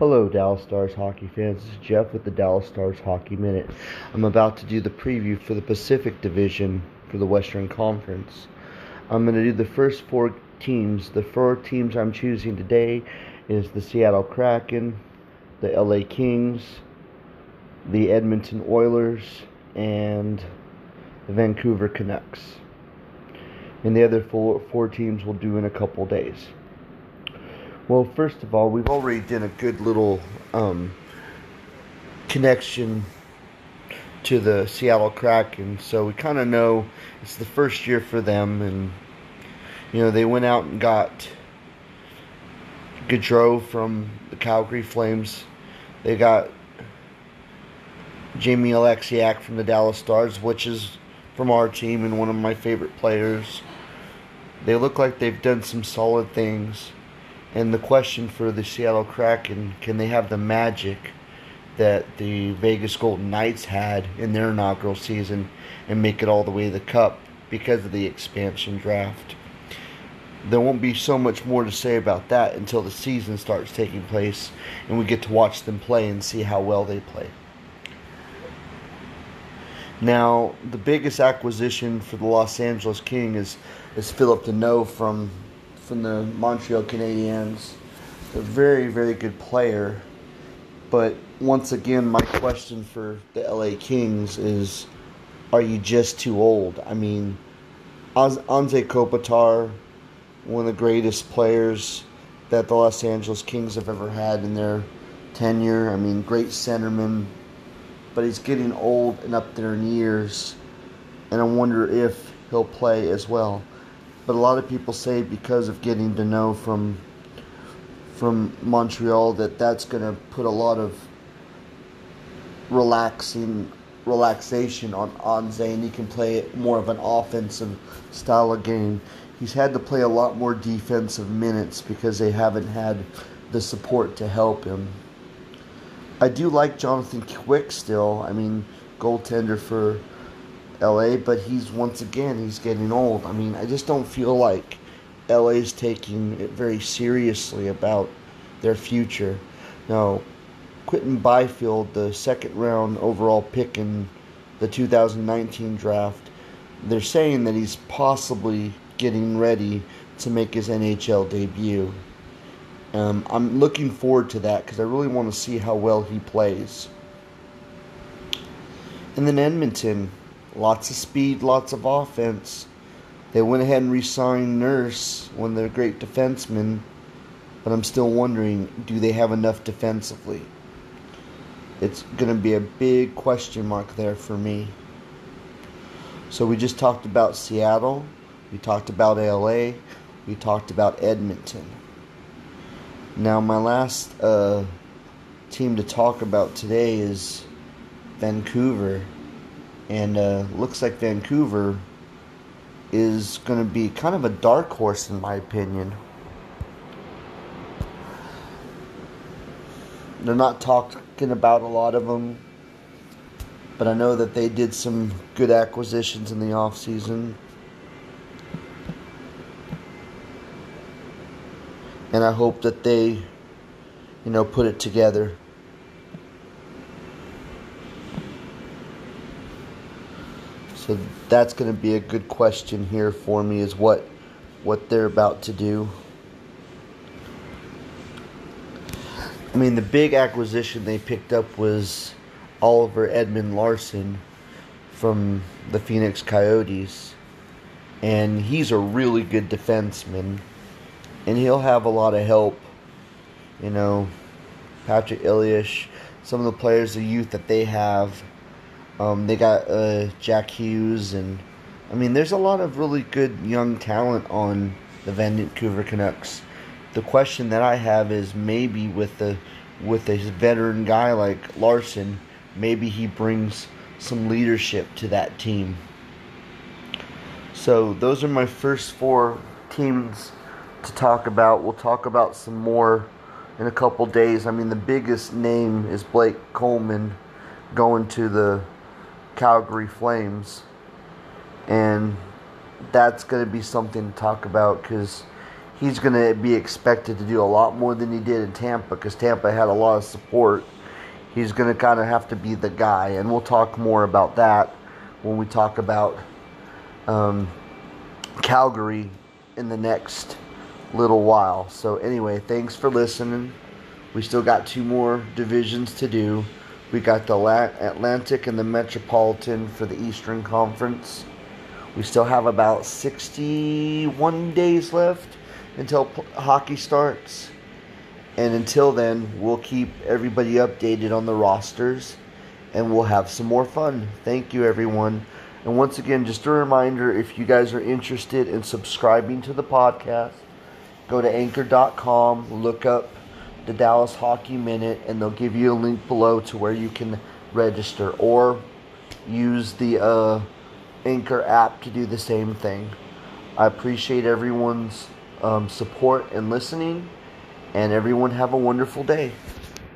Hello, Dallas Stars hockey fans. This is Jeff with the Dallas Stars Hockey Minute. I'm about to do the preview for the Pacific Division for the Western Conference. I'm going to do the first four teams. The four teams I'm choosing today is the Seattle Kraken, the LA Kings, the Edmonton Oilers, and the Vancouver Canucks. And the other four, four teams we'll do in a couple days. Well, first of all, we've already done a good little um, connection to the Seattle Kraken, so we kind of know it's the first year for them, and you know they went out and got Gaudreau from the Calgary Flames. They got Jamie Oleksiak from the Dallas Stars, which is from our team and one of my favorite players. They look like they've done some solid things. And the question for the Seattle Kraken can they have the magic that the Vegas Golden Knights had in their inaugural season and make it all the way to the Cup because of the expansion draft? There won't be so much more to say about that until the season starts taking place and we get to watch them play and see how well they play. Now, the biggest acquisition for the Los Angeles King is, is Phillip Danault from from the Montreal Canadiens. A very, very good player. But once again, my question for the LA Kings is are you just too old? I mean, Anze Kopitar, one of the greatest players that the Los Angeles Kings have ever had in their tenure. I mean, great centerman, but he's getting old and up there in years, and I wonder if he'll play as well but a lot of people say because of getting Danault from from Montreal that that's going to put a lot of relaxing relaxation on Anze and he can play more of an offensive style of game. He's had to play a lot more defensive minutes because they haven't had the support to help him. I do like Jonathan Quick still. I mean, goaltender for LA, but he's once again he's getting old. I mean, I just don't feel like LA is taking it very seriously about their future. Now, Quinton Byfield, the second round overall pick in the 2019 draft, they're saying that he's possibly getting ready to make his NHL debut. Um, I'm looking forward to that because I really want to see how well he plays. And then Edmonton, Lots of speed, lots of offense. They went ahead and re signed Nurse, one of their great defensemen, but I'm still wondering do they have enough defensively? It's going to be a big question mark there for me. So we just talked about Seattle, we talked about LA, we talked about Edmonton. Now, my last uh, team to talk about today is Vancouver and uh, looks like Vancouver is going to be kind of a dark horse in my opinion. They're not talking about a lot of them, but I know that they did some good acquisitions in the off season. And I hope that they, you know, put it together. So that's going to be a good question here for me is what what they're about to do. I mean, the big acquisition they picked up was Oliver Ekman-Larsson from the Phoenix Coyotes. And he's a really good defenseman. And he'll have a lot of help. You know, Patrick Elias, some of the players of youth that they have. Um, they got uh, Jack Hughes, and I mean, there's a lot of really good young talent on the Vancouver Canucks. The question that I have is maybe with the with a veteran guy like Larsson, maybe he brings some leadership to that team. So those are my first four teams to talk about. We'll talk about some more in a couple days. I mean, the biggest name is Blake Coleman going to the Calgary Flames, and that's going to be something to talk about because he's going to be expected to do a lot more than he did in Tampa because Tampa had a lot of support. He's going to kind of have to be the guy, and we'll talk more about that when we talk about um, Calgary in the next little while. So, anyway, thanks for listening. We still got two more divisions to do. We got the Atlantic and the Metropolitan for the Eastern Conference. We still have about 61 days left until hockey starts. And until then, we'll keep everybody updated on the rosters and we'll have some more fun. Thank you, everyone. And once again, just a reminder if you guys are interested in subscribing to the podcast, go to anchor.com, look up the Dallas Hockey Minute, and they'll give you a link below to where you can register or use the uh, Anchor app to do the same thing. I appreciate everyone's um, support and listening. And everyone have a wonderful day.